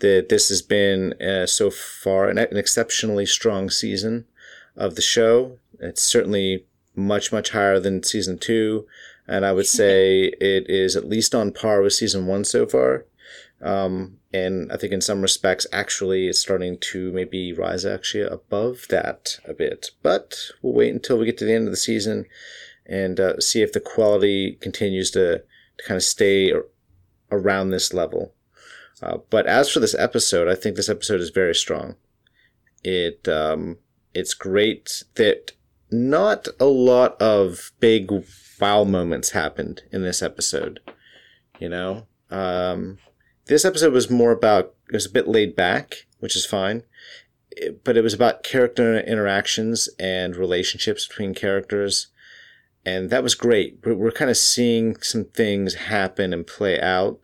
that this has been uh, so far an, an exceptionally strong season of the show. It's certainly much much higher than season two and I would say it is at least on par with season one so far. Um, and I think in some respects, actually, it's starting to maybe rise actually above that a bit. But we'll wait until we get to the end of the season and uh, see if the quality continues to, to kind of stay around this level. Uh, but as for this episode, I think this episode is very strong. It um, it's great that not a lot of big wow moments happened in this episode. You know, um, this episode was more about it was a bit laid back, which is fine, but it was about character interactions and relationships between characters, and that was great. We're, we're kind of seeing some things happen and play out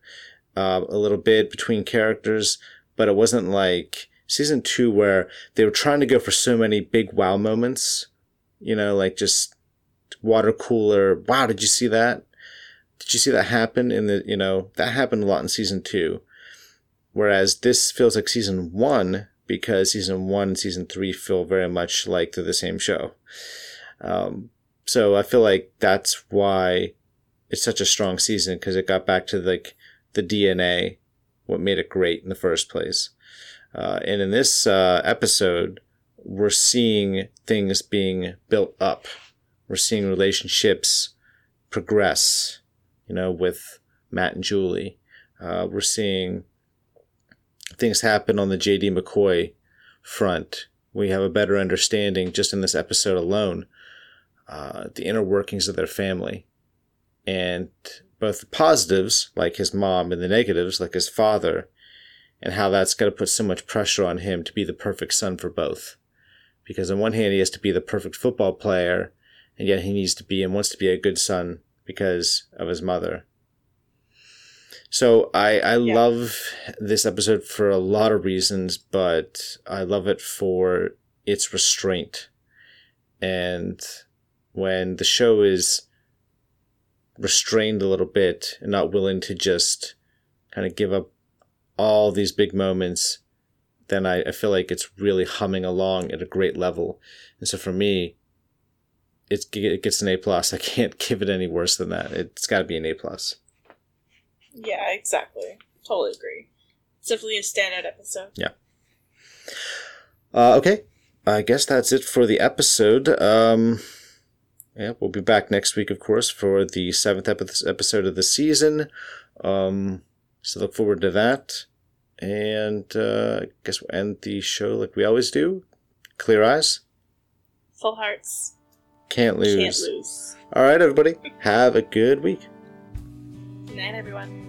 uh, a little bit between characters, but it wasn't like season two where they were trying to go for so many big wow moments. You know, like just water cooler. Wow, did you see that? Did you see that happen in the, you know, that happened a lot in season two. Whereas this feels like season one because season one and season three feel very much like they're the same show. Um, so I feel like that's why it's such a strong season because it got back to like the DNA, what made it great in the first place. Uh, and in this uh, episode, we're seeing things being built up we're seeing relationships progress, you know, with Matt and Julie. Uh, we're seeing things happen on the JD McCoy front. We have a better understanding just in this episode alone, uh, the inner workings of their family. And both the positives, like his mom, and the negatives, like his father, and how that's going to put so much pressure on him to be the perfect son for both. Because on one hand, he has to be the perfect football player, and yet he needs to be and wants to be a good son because of his mother. So I I yeah. love this episode for a lot of reasons, but I love it for its restraint. And when the show is restrained a little bit and not willing to just kind of give up all these big moments, then I, I feel like it's really humming along at a great level. And so for me, it gets an A plus. I can't give it any worse than that. It's got to be an A plus. Yeah, exactly. Totally agree. It's definitely a standout episode. Yeah. Uh, okay, I guess that's it for the episode. Um, yeah, we'll be back next week, of course, for the seventh episode of the season. Um, so look forward to that. And uh, I guess we'll end the show like we always do. Clear eyes. Full hearts. Can't lose. Can't lose. All right, everybody. Have a good week. Good night, everyone.